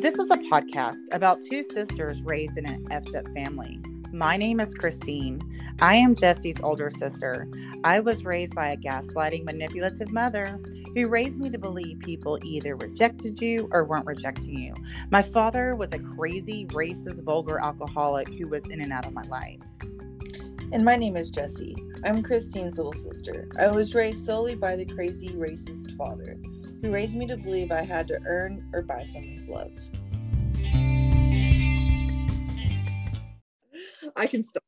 This is a podcast about two sisters raised in an effed up family. My name is Christine. I am Jessie's older sister. I was raised by a gaslighting, manipulative mother who raised me to believe people either rejected you or weren't rejecting you. My father was a crazy, racist, vulgar alcoholic who was in and out of my life. And my name is Jessie. I'm Christine's little sister. I was raised solely by the crazy, racist father who raised me to believe I had to earn or buy someone's love. I can stop.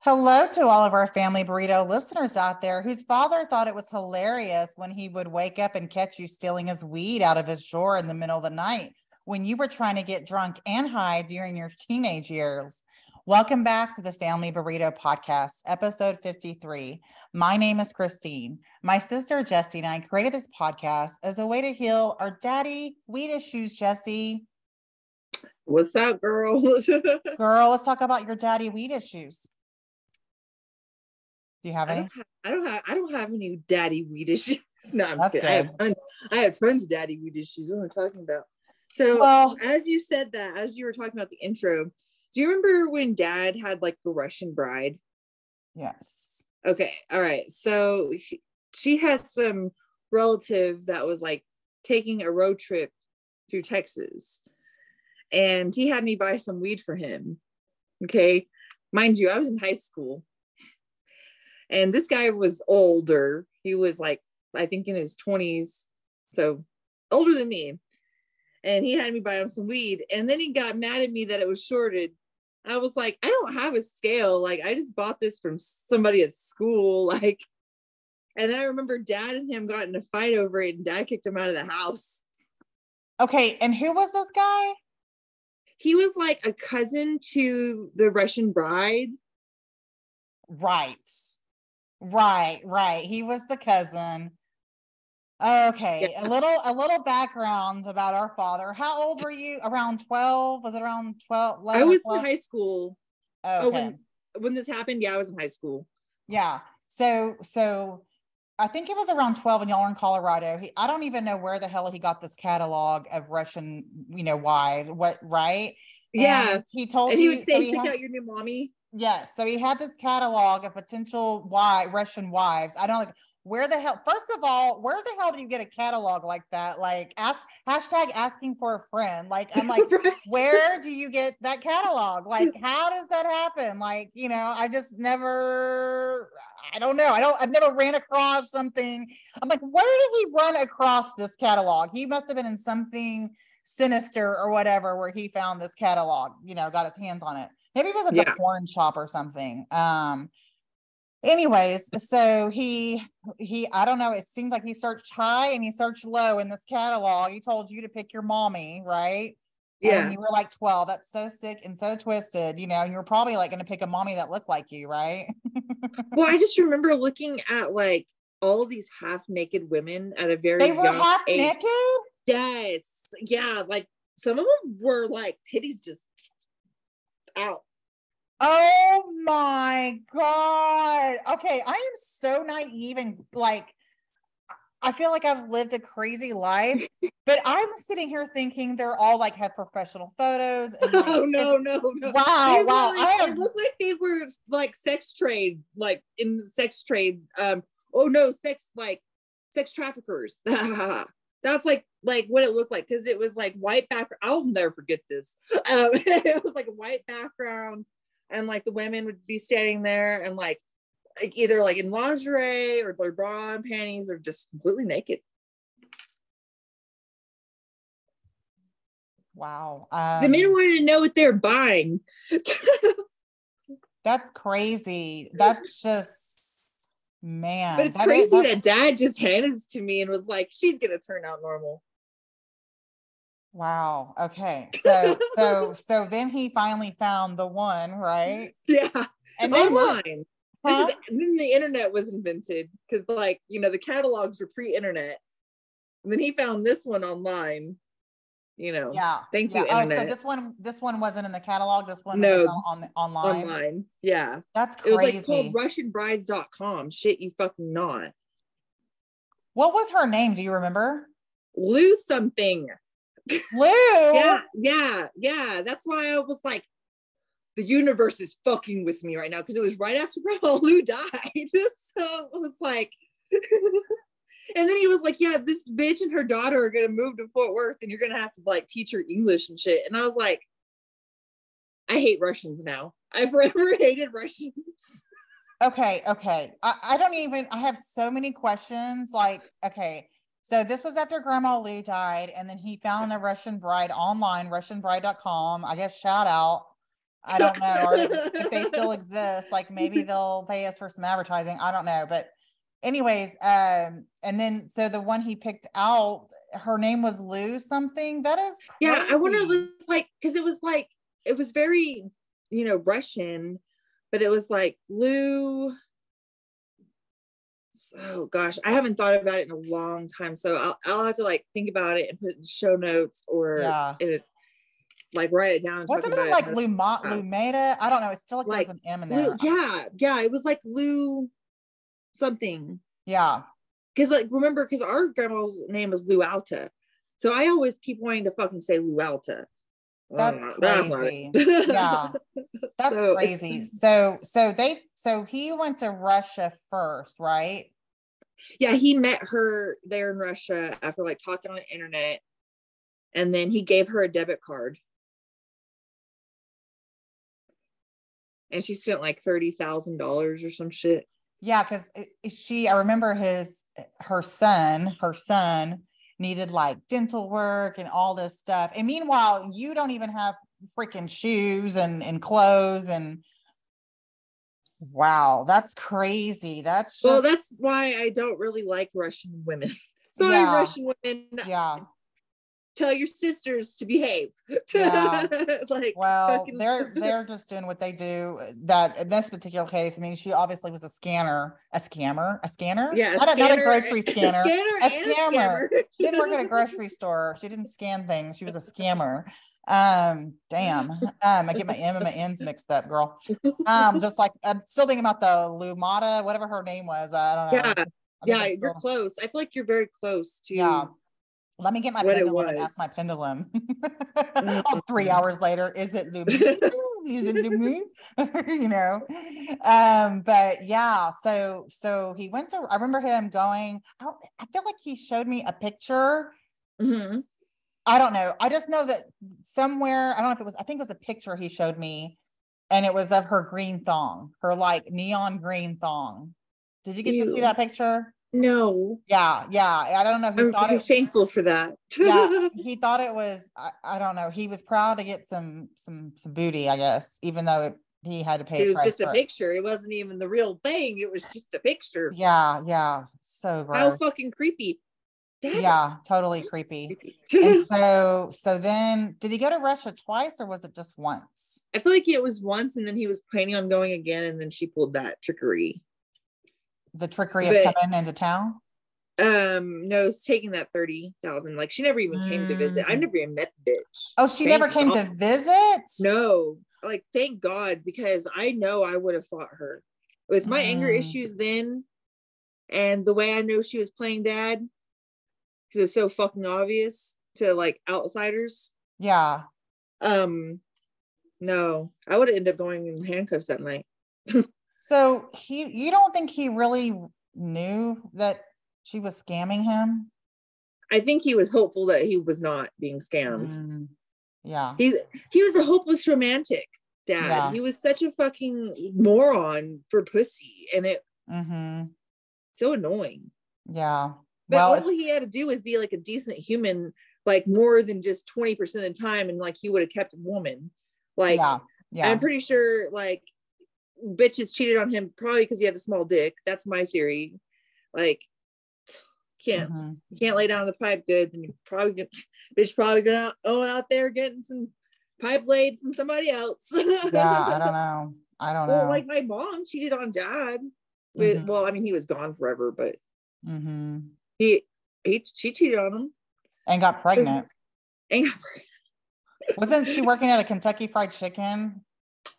Hello to all of our family burrito listeners out there whose father thought it was hilarious when he would wake up and catch you stealing his weed out of his drawer in the middle of the night when you were trying to get drunk and high during your teenage years. Welcome back to the Family Burrito Podcast, episode 53. My name is Christine. My sister Jessie and I created this podcast as a way to heal our daddy weed issues, Jessie. What's up, girl? Girl, let's talk about your daddy weed issues. Do you have I any? don't have, I don't have I don't have any daddy weed issues. No, I'm That's kidding. I have tons, I have tons of daddy weed issues. What am I talking about? So Well- as you said that, as you were talking about the intro, do you remember when dad had like the Russian bride? Yes. Okay, all right. So she, she had some relative that was like taking a road trip through Texas, and he had me buy some weed for him. Okay, mind you, I was in high school, and this guy was older. He was like, I think in his 20s, so older than me. And he had me buy him some weed, and then he got mad at me that it was shorted. I was like, I don't have a scale. Like, I just bought this from somebody at school. Like, and then I remember dad and him got in a fight over it, and dad kicked him out of the house. Okay. And who was this guy? He was like a cousin to the Russian bride. Right. Right, right. He was the cousin. Okay, a little a little background about our father. How old were you? Around 12? Was it around 12? I 11 or was 12? in high school. Okay. Oh, when when this happened, yeah, I was in high school. Yeah. So so I think it was around 12 and y'all were in Colorado. He, I don't even know where the hell he got this catalog of Russian, you know, wide, what right? Yeah. And he told And he you would say, so he "Pick had- out your new mommy." Yes. So he had this catalog of potential wife, Russian wives. I don't like where the hell, first of all, where the hell do you get a catalog like that? Like ask hashtag asking for a friend. Like I'm like, Right. where do you get that catalog? Like, how does that happen? Like, you know, I just never, I don't know. I don't, I've never ran across something. I'm like, where did he run across this catalog? He must have been in something sinister or whatever where he found this catalog, you know, got his hands on it. Maybe it was at Yeah. the porn shop or something. Um, anyways, so he, he, I don't know. It seems like he searched high and he searched low in this catalog. He told you to pick your mommy, right? Yeah. And you were like 12. That's so sick and so twisted, you know, and you were probably like going to pick a mommy that looked like you, right? well, I just remember looking at like all these half naked women at a very They were half age. naked. Yes. Yeah. Like some of them were like titties just out. Oh my God. Okay. I am so naive and like, I feel like I've lived a crazy life, but I'm sitting here thinking they're all like have professional photos. And, like, Oh no, no, no. Wow, They wow, like, am- it looked like they were like sex trade, like in the sex trade. Um, oh no, sex like sex traffickers. That's like like what it looked like because it was like white background. I'll never forget this. Um, it was like a white background, and like the women would be standing there and like like either like in lingerie or their bra and panties or just completely naked. Wow. the men Um, wanted to know what they're buying. that's crazy. That's just, man. But it's that is- crazy that's- that dad just handed this to me and was like, she's gonna turn out normal. Wow. Okay. So so so then he finally found the one, right? Yeah. And then? Online. Huh? Is, then the internet was invented because like, you know, the catalogs were pre-internet. And then he found this one online. You know, Yeah. Thank yeah. you, Oh, so this one this one wasn't in the catalog. This one No. was on, online. online. Yeah. That's crazy. It was like called RussianBrides.com. Shit, you fucking not. what was her name? Do you remember? Lou something. Lou. Yeah, yeah, yeah. That's why I was like, the universe is fucking with me right now because it was right after Grandma Lou died. so it was like, and then he was like, yeah, this bitch and her daughter are gonna move to Fort Worth, and you're gonna have to like teach her English and shit. And I was like, I hate Russians now. I forever hated Russians. Okay, okay. I, I don't even I have so many questions. Like, okay, so this was after Grandma Lou died, and then he found a Russian bride online, RussianBride.com. I guess shout out. I don't know or if they still exist. Like maybe they'll pay us for some advertising. I don't know. But anyways, um, and then so the one he picked out, her name was Lou something. That is Yeah, I wonder if it was like because it was like it was very, you know, Russian, but it was like Lou. Oh gosh, I haven't thought about it in a long time, so I'll I'll have to like think about it and put it in show notes or Yeah. it, like write it down. Wasn't about it like it. Luma, Oh. Lumeda? I don't know. I feel like, Like, there's an M in there. yeah, yeah, it was like Lou something. Yeah. Because like remember, because our grandma's name was Lou Alta, so I always keep wanting to fucking say Lou Alta. That's Uh, crazy. Yeah. That's So crazy. So so they so he went to Russia first, right? Yeah, he met her there in Russia after like talking on the internet, and then he gave her a debit card, and she spent like thirty thousand dollars or some shit. Yeah, because she I remember his her son, her son needed like dental work and all this stuff. And meanwhile, you don't even have freaking shoes and and clothes and wow, that's crazy. That's just well, that's why I don't really like Russian women. Sorry, Yeah. Russian women. yeah. Tell your sisters to behave. Yeah. like Well, they're they're just doing what they do. That in this particular case, I mean, she obviously was a scanner, a scammer, a scanner. yeah, not, a, not a grocery scanner. A scanner A scammer. scammer. She didn't work at a grocery store. She didn't scan things. She was a scammer. Um, damn. Um, I get my M and my N's mixed up, girl. Um, just like I'm still thinking about the Lumata, whatever her name was. I don't know. Yeah, I yeah, you're still- close. I feel like you're very close to. Yeah. Let me get my what pendulum and ask my pendulum. oh, three Mhm. hours later, is it Lumu? Is it Lumu? you know. Um, but yeah, so so he went to I remember him going, I, don't- I feel like he showed me a picture. Mhm. I don't know. I just know that somewhere, I don't know if it was, I think it was a picture he showed me, and it was of her green thong, her like neon green thong. Did you get to see that picture? No, Yeah, yeah. I don't know if he I'm thought very it thankful for that. yeah he thought it was I, I don't know he was proud to get some some some booty i guess even though it, he had to pay it was just a it. picture. It wasn't even the real thing. It was just a picture. yeah yeah so How gross fucking creepy. Yeah totally creepy creepy. and so so then did he go to russia twice or was it just once I feel like it was once, and then he was planning on going again, and then she pulled that trickery. The trickery of coming into town Um, no, it's taking that thirty thousand. Like she never even came to visit. I Mm. never even met the bitch. oh she never Thank came to visit No, like thank God because I know I would have fought her with my anger Mm. issues then, and the way I know she was playing dad because it's so fucking obvious to like outsiders. yeah Um, no, I would have ended up going in handcuffs that night. so he you don't think he really knew that she was scamming him I think he was hopeful that he was not being scammed. Mm, yeah He's he was a hopeless romantic dad. Yeah. He was such a fucking moron for pussy, and it mm-hmm so annoying. Yeah. But Well, all it's- he had to do was be like a decent human, like more than just 20% of the time, and like he would have kept a woman. Like yeah. Yeah. I'm pretty sure like bitches cheated on him probably because he had a small dick. That's my theory. Like can't Mhm. you can't lay down the pipe good, then you're probably get bitch probably gonna own out there getting some pipe laid from somebody else. Yeah. I don't know. I don't know. well, like my mom cheated on dad. With Mhm. well, I mean he was gone forever, but hmm he he she cheated on him. And got pregnant. And Wasn't she working at a Kentucky Fried Chicken?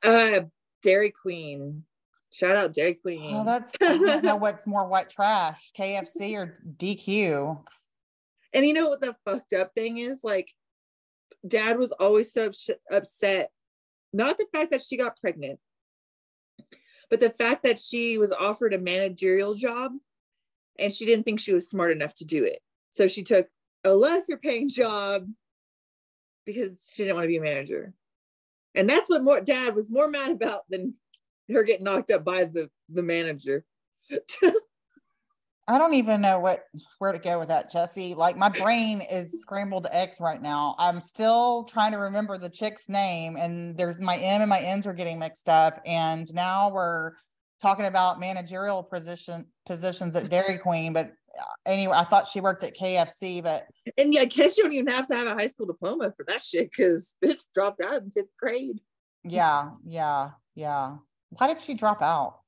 uh Dairy Queen. Shout out Dairy oh, Queen. Oh, that's I don't know what's more white trash, KFC or DQ. and you know what the fucked up thing is? Like dad was always so ups- upset. Not the fact that she got pregnant, but the fact that she was offered a managerial job and she didn't think she was smart enough to do it. So she took a lesser paying job because she didn't want to be a manager. And that's what more dad was more mad about than her getting knocked up by the the manager. I don't even know what where to go with that, Jessie. Like my brain is scrambled eggs right now. I'm still trying to remember the chick's name, and there's my M and my N's are getting mixed up. And now we're talking about managerial position positions at Dairy Queen. But uh, anyway, I thought she worked at KFC, but and yeah, I guess you don't even have to have a high school diploma for that shit because bitch dropped out in 10th grade. yeah, yeah, yeah. Why did she drop out?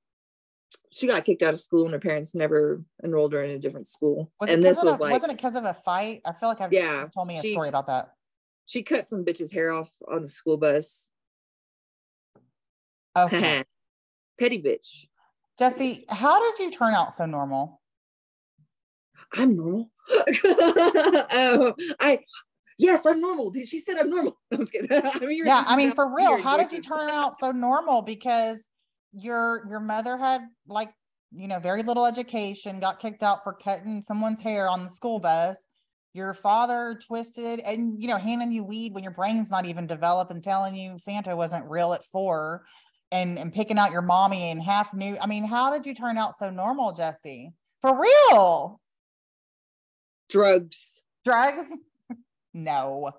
She got kicked out of school and her parents never enrolled her in a different school. Was and this was a- like wasn't it because of a fight? I feel like I've Yeah, told me a she- story about that. she cut some bitch's hair off on the school bus. Okay. Petty bitch. Jessie, how did you turn out so normal? I'm normal. oh, I yes, I'm normal. She said I'm normal. I was kidding. I mean, yeah i mean for real how did you turn out so normal because your your mother had like you know very little education got kicked out for cutting someone's hair on the school bus your father twisted and you know handing you weed when your brain's not even developed and telling you santa wasn't real at four and and picking out your mommy and half new i mean how did you turn out so normal jessie for real drugs. drugs no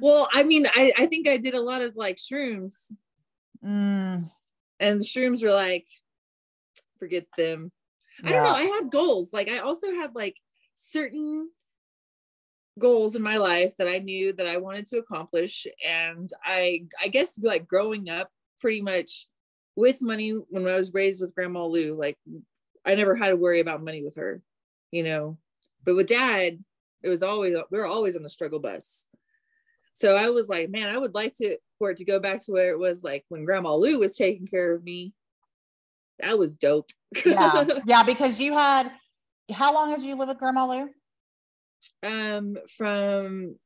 Well, I mean, I, I think I did a lot of like shrooms, Mm, and the shrooms were like, forget them. I don't know. I had goals. Like I also had like certain goals in my life that I knew that I wanted to accomplish. And I I guess like growing up pretty much with money when I was raised with grandma Lou, like I never had to worry about money with her, you know. But with dad, it was always we were always on the struggle bus. So I was like, man, I would like to for it to go back to where it was like when grandma Lou was taking care of me. That was dope. yeah yeah because you had how long had you lived with grandma lou um from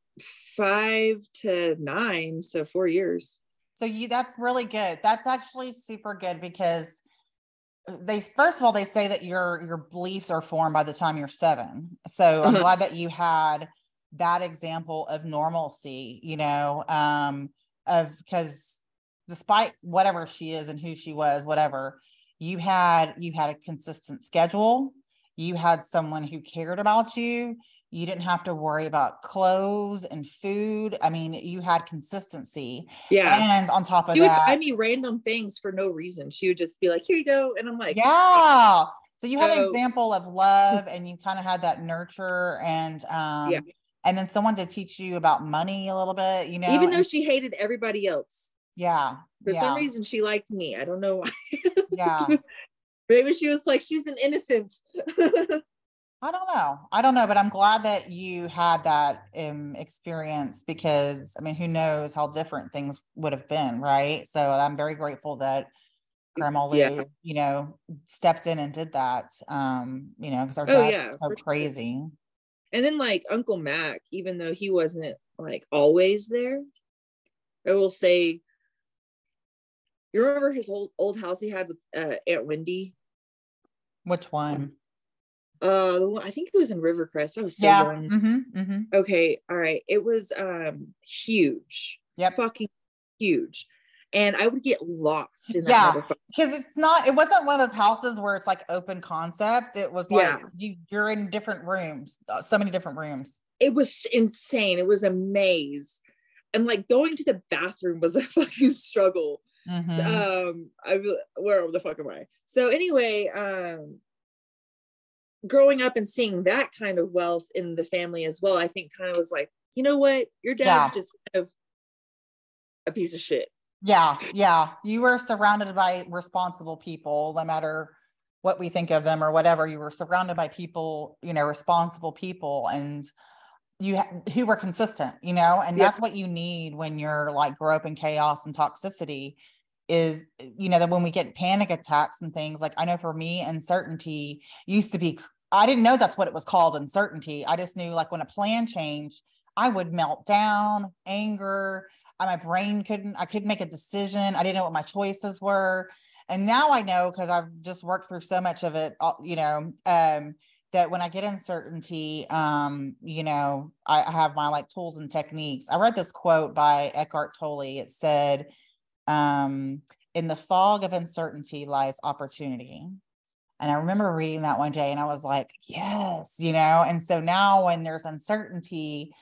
five to nine so four years so you that's really good. That's actually super good because they first of all they say that your your beliefs are formed by the time you're seven. So i'm Uh-huh. glad that you had that example of normalcy you know um of because despite whatever she is and who she was whatever you had you had a consistent schedule. You had someone who cared about you you didn't have to worry about clothes and food. I mean you had consistency. Yeah. And on top of she would that buy me random things for no reason. She would just be like here you go and i'm like yeah. So you had an example of love and you kind of had that nurture and um Yeah. and then someone to teach you about money a little bit you know? even though and- she hated everybody else. Yeah. For yeah, some reason she liked me. I don't know why. Yeah. Maybe she was like she's an innocent I don't know. I don't know, but I'm glad that you had that um, experience because I mean, who knows how different things would have been, right? So I'm very grateful that Grandma Lou, Yeah. you know, stepped in and did that. Um, you know, because our Oh, yeah, so for sure. crazy. and then like uncle mac even though he wasn't like always there i will say you remember his old old house he had with uh, aunt wendy Which one? Uh i think it was in rivercrest i was so yeah. young Mm-hmm, mm-hmm. okay all right it was um huge yeah fucking huge and i would get lost in that Yeah. Because it's not. It wasn't one of those houses where it's like open concept. It was like Yeah. you you're in different rooms, uh, so many different rooms. it was insane it was a maze and like going to the bathroom was a fucking struggle Mhm. um i re- where the fuck am i so anyway um growing up and seeing that kind of wealth in the family as well i think kind of was like you know what your dad's Yeah. just kind of a piece of shit Yeah, yeah. You were surrounded by responsible people, no matter what we think of them or whatever. You were surrounded by people, you know, responsible people, and you ha- who were consistent, you know, and Yeah. that's what you need when you're like grow up in chaos and toxicity. Is you know that when we get panic attacks and things like I know for me, uncertainty used to be. I didn't know that's what it was called, uncertainty. I just knew like when a plan changed, I would melt down, anger. My brain couldn't, I couldn't make a decision. I didn't know what my choices were. And now I know because I've just worked through so much of it, uh, you know, um, that when I get uncertainty, um, you know, I, I have my like tools and techniques. I read this quote by Eckhart Tolle. It said, um, in the fog of uncertainty lies opportunity. And I remember reading that one day and I was like, yes, you know, and so now when there's uncertainty,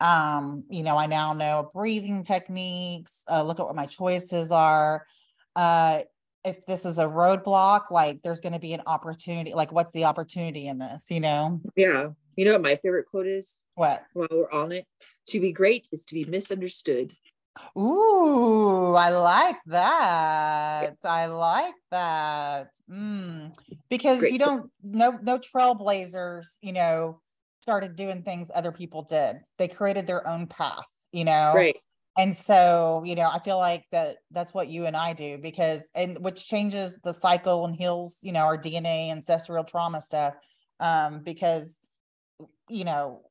um, you know, I now know breathing techniques, uh, look at what my choices are. Uh, if this is a roadblock, like there's going to be an opportunity. Like, what's the opportunity in this? You know, Yeah. You know what my favorite quote is what? while we're on it? To be great is to be misunderstood. Ooh, I like that. I like that. Mm. Because Great you don't no no trailblazers, you know, started doing things other people did. They created their own path, you know. Right. And so, you know, I feel like that that's what you and I do because and which changes the cycle and heals, you know, our DNA ancestral trauma stuff. Um, because you know,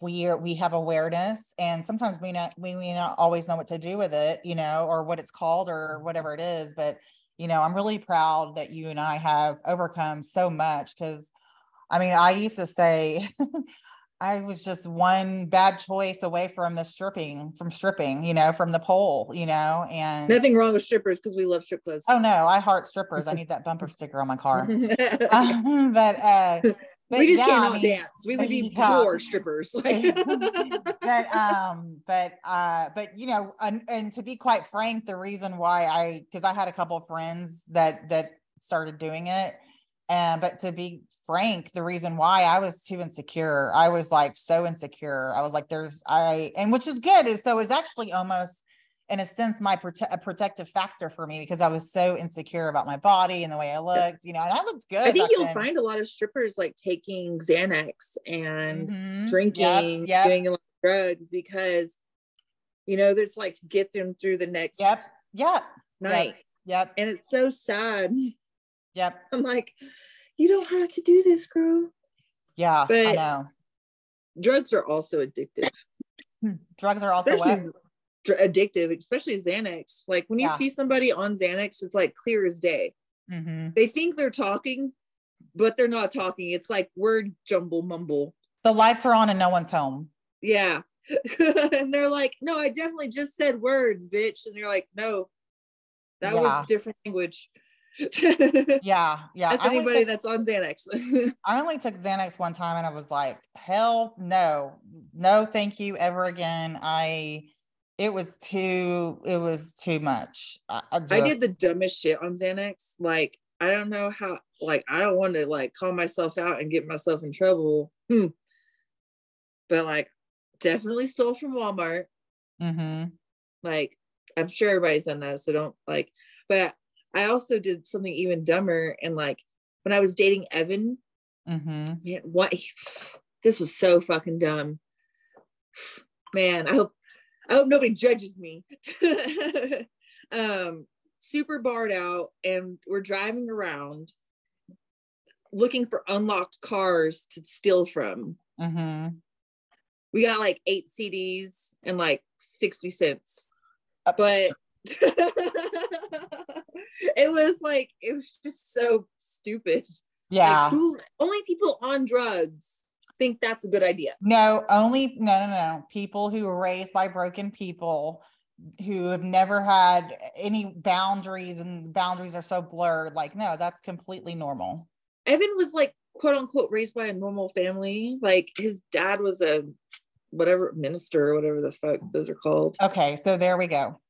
we are we have awareness and sometimes we not we may not always know what to do with it, you know, or what it's called or whatever it is. But you know, I'm really proud that you and I have overcome so much because I mean, I used to say I was just one bad choice away from the stripping, from stripping, you know, from the pole, you know, and Nothing wrong with strippers because we love strip clubs. Oh no, I heart strippers. I need that bumper sticker on my car. Um, but uh but just yeah, I cannot mean, dance. We would be yeah. poor strippers. Like, but um but uh but you know and, and to be quite frank the reason why i because i had a couple of friends that that started doing it and but to be frank the reason why i was too insecure i was like so insecure i was like there's i and which is good is so it's actually almost in a sense my prote- a protective factor for me because i was so insecure about my body and the way i looked you know and i looked good I think you'll then. find a lot of strippers like taking Xanax and Mhm. Drinking, yep, doing a lot of drugs because you know there's like to get them through the next yep yep night. yep And it's so sad. yep I'm like, you don't have to do this, girl. yeah i know Drugs are also addictive. drugs are also especially addictive, especially Xanax. Like when you Yeah. see somebody on Xanax, it's like clear as day. Mhm. They think they're talking, but they're not talking. It's like word jumble mumble. the lights are on and no one's home Yeah. and they're like, no, I definitely just said words, bitch. And you're like, no, that Yeah. was different language. yeah yeah That's anybody took, that's on Xanax. I only took xanax one time and i was like hell no no thank you ever again i it was too it was too much i, I, I did the dumbest shit on Xanax. Like, I don't know how, like, I don't want to like call myself out and get myself in trouble. Hmm. But like, definitely stole from Walmart. Mhm. Like, I'm sure everybody's done that. So don't like, but I also did something even dumber. And like, when I was dating Evan, Mhm. man, what this was so fucking dumb. Man, I hope I hope nobody judges me. um, super barred out, and we're driving around looking for unlocked cars to steal from. Mhm. We got like eight CDs and like 60 cents. Uh, But it was like it was just so stupid. yeah Like, who only people on drugs think that's a good idea. No, only no, no, no. People who were raised by broken people who have never had any boundaries and boundaries are so blurred. Like, no, that's completely normal. Evan was like quote unquote raised by a normal family. Like his dad was a whatever minister or whatever the fuck those are called. Okay, so there we go.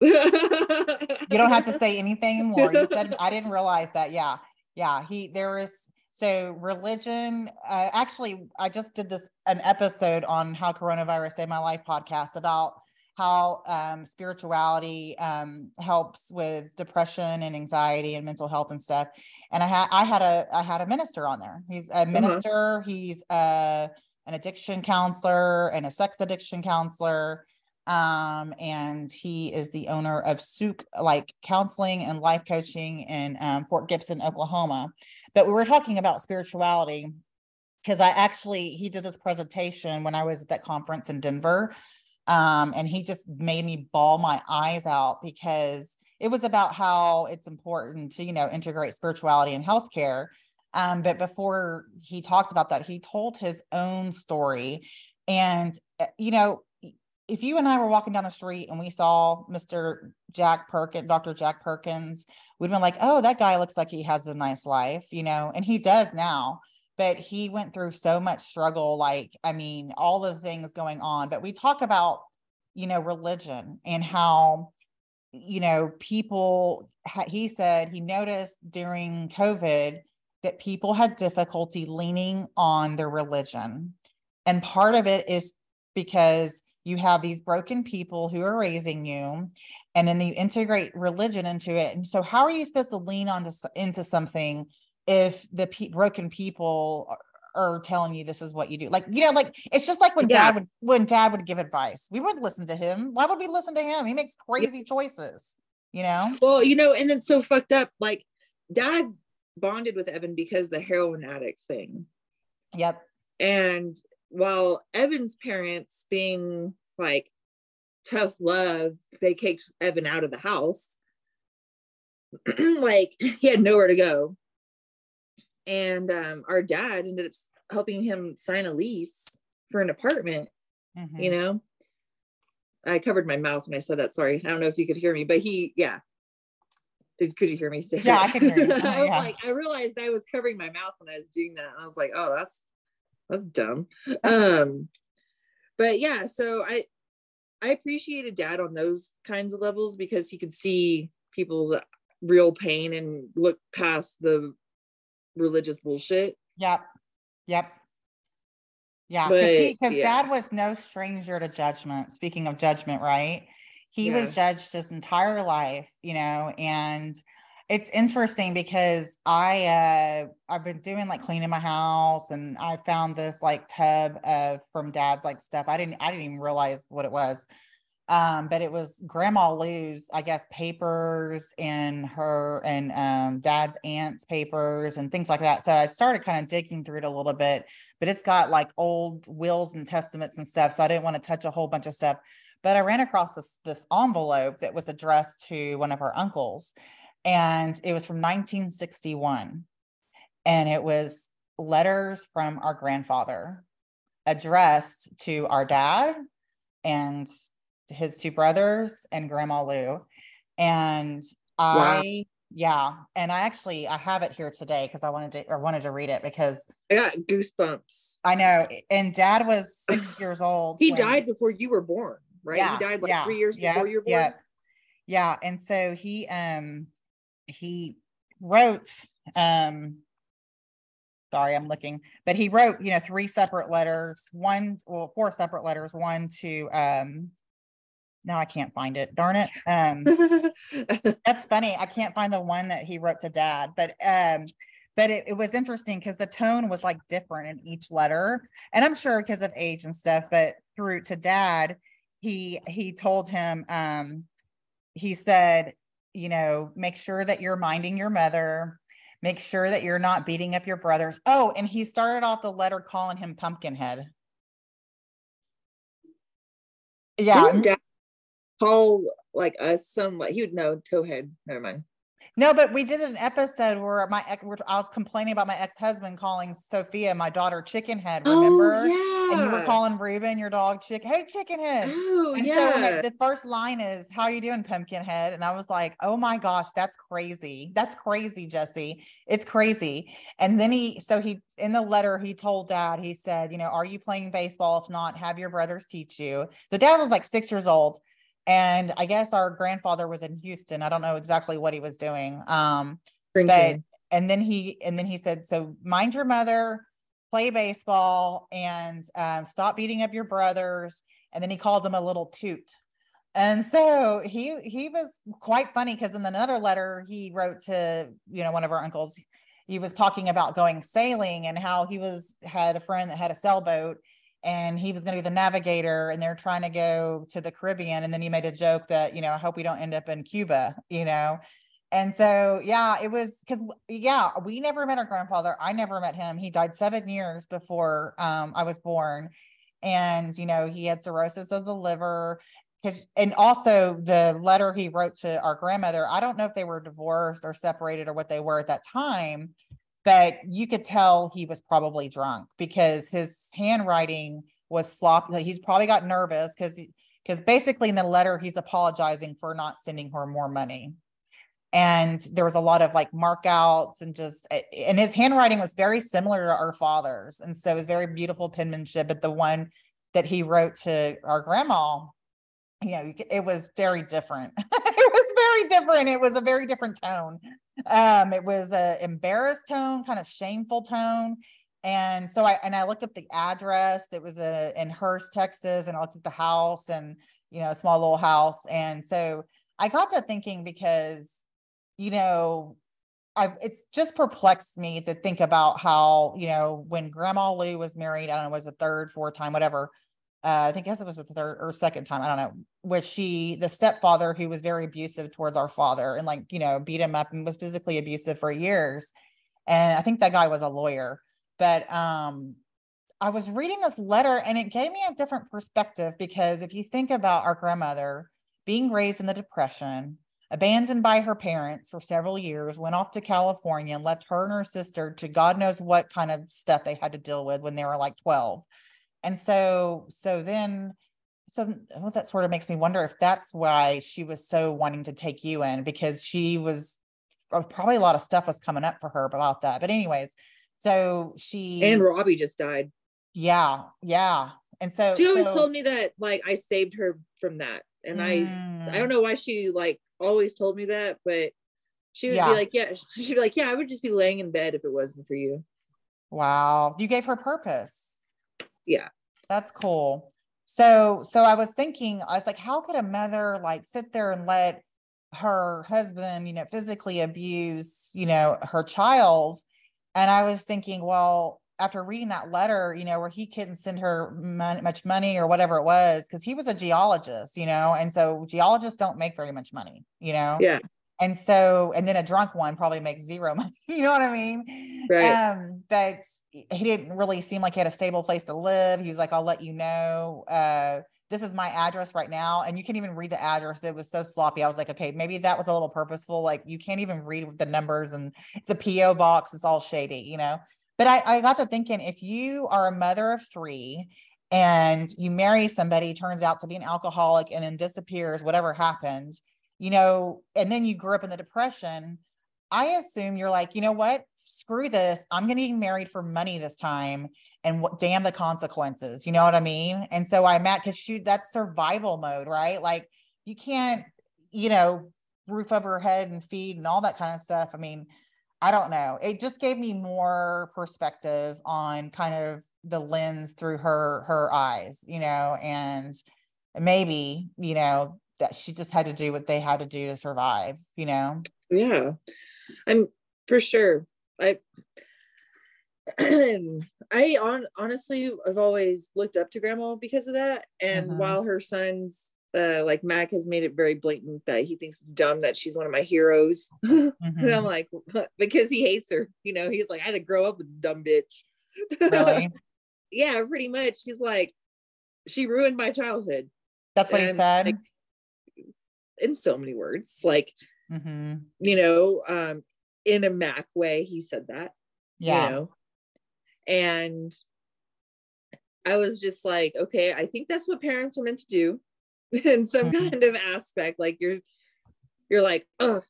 you You don't have to say anything more. You said I didn't realize that. Yeah, yeah. He there is so religion. Uh, actually, I just did this an episode on how coronavirus saved my life podcast about how um, spirituality um, helps with depression and anxiety and mental health and stuff. And I had I had a I had a minister on there. He's a minister. He's uh, an addiction counselor and a sex addiction counselor um and he is the owner of Souk like counseling and life coaching in um, Fort Gibson, Oklahoma. But we were talking about spirituality because I actually he did this presentation when I was at that conference in Denver. Um, and he just made me bawl my eyes out because it was about how it's important to, you know, integrate spirituality and healthcare. Um, but before he talked about that, he told his own story. And, eh, you know, if you and I were walking down the street and we saw Mr. Jack Perkins, Dr. Jack Perkins, we'd been like, oh, that guy looks like he has a nice life, you know, and he does now but he went through so much struggle like i mean all the things going on but we talk about you know religion and how you know people he said he noticed during covid that people had difficulty leaning on their religion and part of it is because you have these broken people who are raising you and then you integrate religion into it. And so how are you supposed to lean on to, into something if the pe- broken people are, are, telling you this is what you do? Like you know like it's just like when yeah. dad would when dad would give advice. We wouldn't listen to him. Why would we listen to him? He makes crazy yeah. choices you know? Well you know and then so fucked up. Like dad bonded with evan because the heroin addict thing. Yep. And while evan's parents being like tough love they kicked evan out of the house like he had nowhere to go and um, our dad ended up helping him sign a lease for an apartment mm-hmm. you know i covered my mouth when i said that sorry i don't know if you could hear me but he yeah Did, could you hear me say yeah that? i can hear you I, yeah. like, I realized i was covering my mouth when i was doing that and i was like oh that's that's dumb um but yeah so i i appreciated dad on those kinds of levels because he could see people's real pain and look past the religious bullshit. Yep. Yep. Yeah, because yeah. dad was no stranger to judgment. Speaking of judgment, right? He yeah. was judged his entire life, you know, and it's interesting because I uh I've been doing like cleaning my house and I found this like tub of from dad's like stuff. I didn't I didn't even realize what it was um, but it was Grandma Lou's, I guess, papers and her and um, Dad's aunt's papers and things like that. So I started kind of digging through it a little bit, but it's got like old wills and testaments and stuff. So I didn't want to touch a whole bunch of stuff. But I ran across this this envelope that was addressed to one of her uncles, and it was from 1961, and it was letters from our grandfather addressed to our dad and his two brothers and grandma Lou. And I wow. yeah, and I actually I have it here today because I wanted to or wanted to read it because I got goosebumps. I know. And dad was six years old. He when, died before you were born, right? Yeah, he died like yeah, three years before you were born. Yeah. Yeah. And so he um he wrote um sorry i'm looking but he wrote you know three separate letters one well four separate letters one to um now I can't find it. Darn it. Um, that's funny. I can't find the one that he wrote to dad, but um, but it, it was interesting because the tone was like different in each letter, and I'm sure because of age and stuff. But through to dad, he he told him, um, he said, you know, make sure that you're minding your mother. Make sure that you're not beating up your brothers. Oh, and he started off the letter calling him Pumpkinhead. Yeah, call like us some like he would know Toehead. Never mind. No, but we did an episode where my ex, I was complaining about my ex husband calling Sophia, my daughter, chicken head. Oh, remember? Oh, yeah. And you were calling Reuben, your dog, chick. Hey, chicken head. Oh, and yeah. so the first line is, "How are you doing, pumpkin head?" And I was like, "Oh my gosh, that's crazy. That's crazy, Jessie. It's crazy." And then he, so he in the letter he told dad, he said, "You know, are you playing baseball? If not, have your brothers teach you." The dad was like six years old and I guess our grandfather was in Houston. I don't know exactly what he was doing. Um, but and then he and then he said, "So mind your mother, play baseball, and um, stop beating up your brothers." And then he called them a little toot. And so he he was quite funny because in another letter he wrote to you know one of our uncles, he was talking about going sailing and how he was had a friend that had a sailboat and he was going to be the navigator and they're trying to go to the Caribbean. And then he made a joke that, you know, I hope we don't end up in Cuba, you know. And so, yeah, it was because, yeah, we never met our grandfather. I never met him. He died seven years before um, I was born. And, you know, he had cirrhosis of the liver. Cause, and also the letter he wrote to our grandmother, I don't know if they were divorced or separated or what they were at that time, but you could tell he was probably drunk because his handwriting was sloppy. He's probably got nervous because because basically in the letter he's apologizing for not sending her more money. And there was a lot of like markouts and just and his handwriting was very similar to our father's. And so it was very beautiful penmanship but the one that he wrote to our grandma you know it was very different. It was very different. It was a very different tone um it was a embarrassed tone kind of shameful tone and so i and i looked up the address that was a, in Hurst, texas and i looked up the house and you know a small little house and so i got to thinking because you know, I've it's just perplexed me to think about how, you know, when Grandma Lou was married, I don't know, was a third, fourth time, whatever. Uh, I think guess it was the third or second time, I don't know, where she, the stepfather who was very abusive towards our father and like, you know, beat him up and was physically abusive for years. And I think that guy was a lawyer. But um I was reading this letter and it gave me a different perspective because if you think about our grandmother being raised in the depression, abandoned by her parents for several years, went off to California and left her and her sister to God knows what kind of stuff they had to deal with when they were like 12. And so, so then, so well, that sort of makes me wonder if that's why she was so wanting to take you in because she was uh, probably a lot of stuff was coming up for her about that. But, anyways, so she and Robbie just died. Yeah, yeah. And so she always so, told me that like I saved her from that. And mm. I I don't know why she like always told me that, but she would yeah. be like, yeah, she'd be like, yeah, I would just be laying in bed if it wasn't for you. Wow. You gave her purpose. Yeah. That's cool. So, so I was thinking, I was like, how could a mother like sit there and let her husband, you know, physically abuse, you know, her child? And I was thinking, well, after reading that letter, you know, where he couldn't send her mon- much money or whatever it was, because he was a geologist, you know, and so geologists don't make very much money, you know. Yeah. And so, and then a drunk one probably makes zero money. You know what I mean? Right. Um, but he didn't really seem like he had a stable place to live. He was like, "I'll let you know. Uh, this is my address right now," and you can't even read the address. It was so sloppy. I was like, "Okay, maybe that was a little purposeful. Like you can't even read the numbers, and it's a PO box. It's all shady, you know." But I, I got to thinking if you are a mother of three and you marry somebody, turns out to be an alcoholic and then disappears, whatever happened, you know, and then you grew up in the depression, I assume you're like, you know what? Screw this. I'm going to get married for money this time and what damn the consequences. You know what I mean? And so I'm at because shoot, that's survival mode, right? Like you can't, you know, roof over her head and feed and all that kind of stuff. I mean, I don't know. It just gave me more perspective on kind of the lens through her her eyes, you know, and maybe, you know, that she just had to do what they had to do to survive, you know. Yeah. I'm for sure. I I on honestly I've always looked up to grandma because of that. And mm-hmm. while her sons uh, like Mac has made it very blatant that he thinks it's dumb that she's one of my heroes. Mm-hmm. I'm like, because he hates her. You know, he's like, I had to grow up with a dumb bitch. Really? yeah, pretty much. He's like, she ruined my childhood. That's what and, he said. Like, in so many words, like, mm-hmm. you know, um, in a Mac way, he said that. Yeah. You know? And I was just like, okay, I think that's what parents are meant to do in some mm-hmm. kind of aspect. Like you're you're like, oh,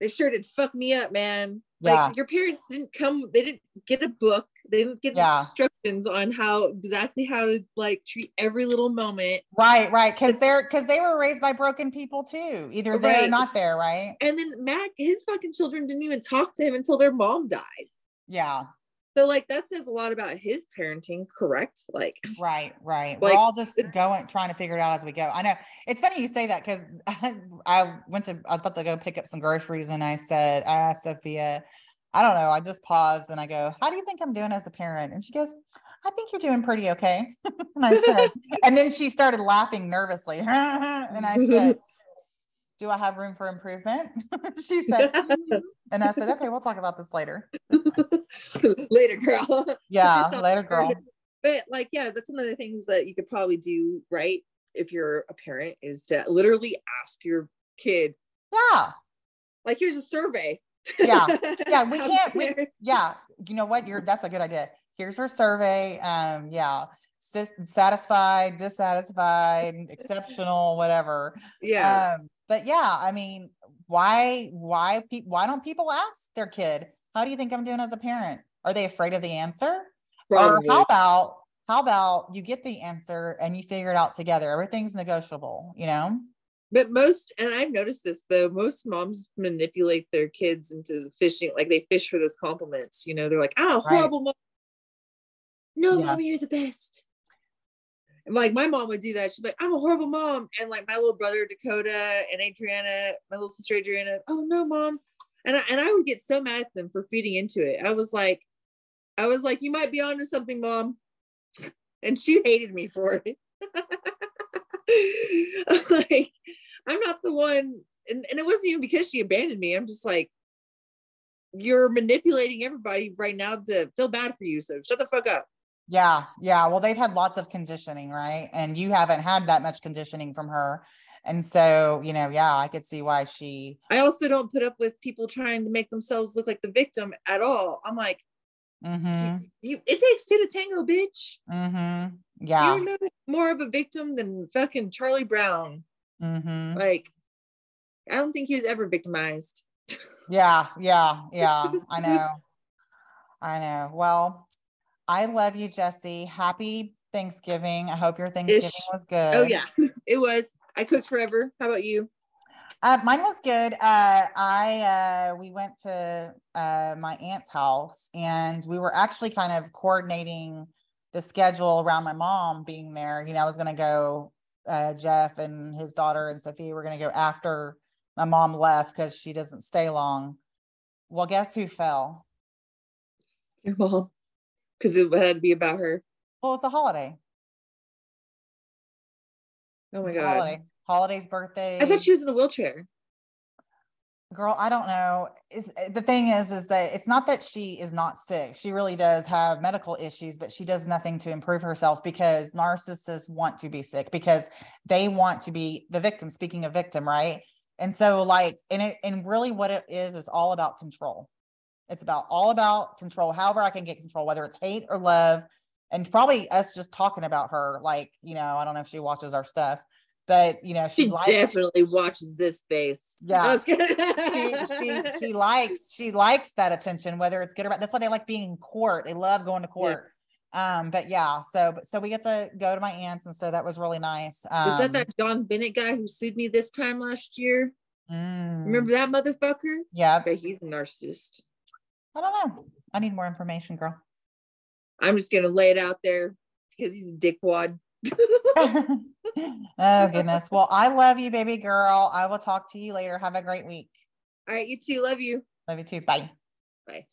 they sure did fuck me up, man. Yeah. Like your parents didn't come, they didn't get a book, they didn't get yeah. instructions on how exactly how to like treat every little moment. Right, right. Cause they're cause they were raised by broken people too. Either right. they're not there, right? And then Mac, his fucking children didn't even talk to him until their mom died. Yeah. So like that says a lot about his parenting, correct? Like right, right. Like, We're all just going trying to figure it out as we go. I know it's funny you say that because I, I, went to I was about to go pick up some groceries and I said, I asked Sophia, I don't know, I just paused and I go, How do you think I'm doing as a parent? And she goes, I think you're doing pretty okay. and I said, and then she started laughing nervously. and I said, Do I have room for improvement? she said, "Mhm." and I said, Okay, we'll talk about this later. later, girl. Yeah, later, girl. But like, yeah, that's one of the things that you could probably do right if you're a parent is to literally ask your kid, Yeah. like, here's a survey. Yeah. Yeah, we can't- we- Yeah. You know what? You're that's a good idea. Here's her survey. Um, yeah. Sis- satisfied, dissatisfied, exceptional, whatever. yeah. Um, but yeah, I mean, why, why, pe- why don't people ask their kid, how do you think I'm doing as a parent? Are they afraid of the answer? probably. Or how about, how about you get the answer and you figure it out together? Everything's negotiable, you know? But most, and I've noticed this though, most moms manipulate their kids into fishing, like they fish for those compliments. You know, they're like, oh, Right. horrible mom. No, Yeah. mommy, you're the best. And like my mom would do that. She'd be like, I'm a horrible mom. And like my little brother Dakota and Adriana, my little sister Adriana, oh no, mom. And I, and I would get so mad at them for feeding into it. I was like, I was like, you might be onto something, mom. And she hated me for it. Like, I'm not the one. And, and it wasn't even because she abandoned me. I'm just like, you're manipulating everybody right now to feel bad for you. So shut the fuck up. Yeah, yeah. Well, they've had lots of conditioning, right? And you haven't had that much conditioning from her. And so, you know, yeah, I could see why she, I also don't put up with people trying to make themselves look like the victim at all. I'm like, mm-hmm, you, you it takes two to tango, bitch. mm-hmm. Yeah. You're no more of a victim than fucking Charlie Brown. Mm-hmm. Like, I don't think he was ever victimized. Yeah, yeah, yeah. I know. I know. Well, I love you, Jessie. Happy Thanksgiving. I hope your Thanksgiving Ish. was good. Oh yeah, it was. I cooked forever. How about you? Uh, mine was good. Uh, I uh, we went to uh, my aunt's house, and we were actually kind of coordinating the schedule around my mom being there. You know, I was going to go. Uh, Jeff and his daughter and Sophia were going to go after my mom left because she doesn't stay long. Well, guess who fell? Your mom, because it had to be about her. Well, it's a holiday. Oh my god. holiday. Holiday's birthday. I thought she was in a wheelchair. Girl i don't know. Is eh, the thing is is that it's not that she is not sick. She really does have medical issues but she does nothing to improve herself because narcissists want to be sick because they want to be the victim speaking of victim right? And so like and it and really what it is is all about control. It's about all about control however i can get control whether it's hate or love. And probably us just talking about her like you know i don't know if she watches our stuff but you know she, She likes- definitely watches this face. Yeah. She, she she likes she likes that attention whether it's good or bad that's why they like being in court they love going to court um but yeah so so we get to go to my aunt's and so that was really nice um Was that that John Bennett guy who sued me this time last year? mm, Remember that motherfucker? yeah But he's a narcissist. i don't know i need more information girl I'm just gonna lay it out there because he's a dickwad. oh goodness well i love you baby girl i will talk to you later have a great week All right, you too. Love you. love you too bye Bye.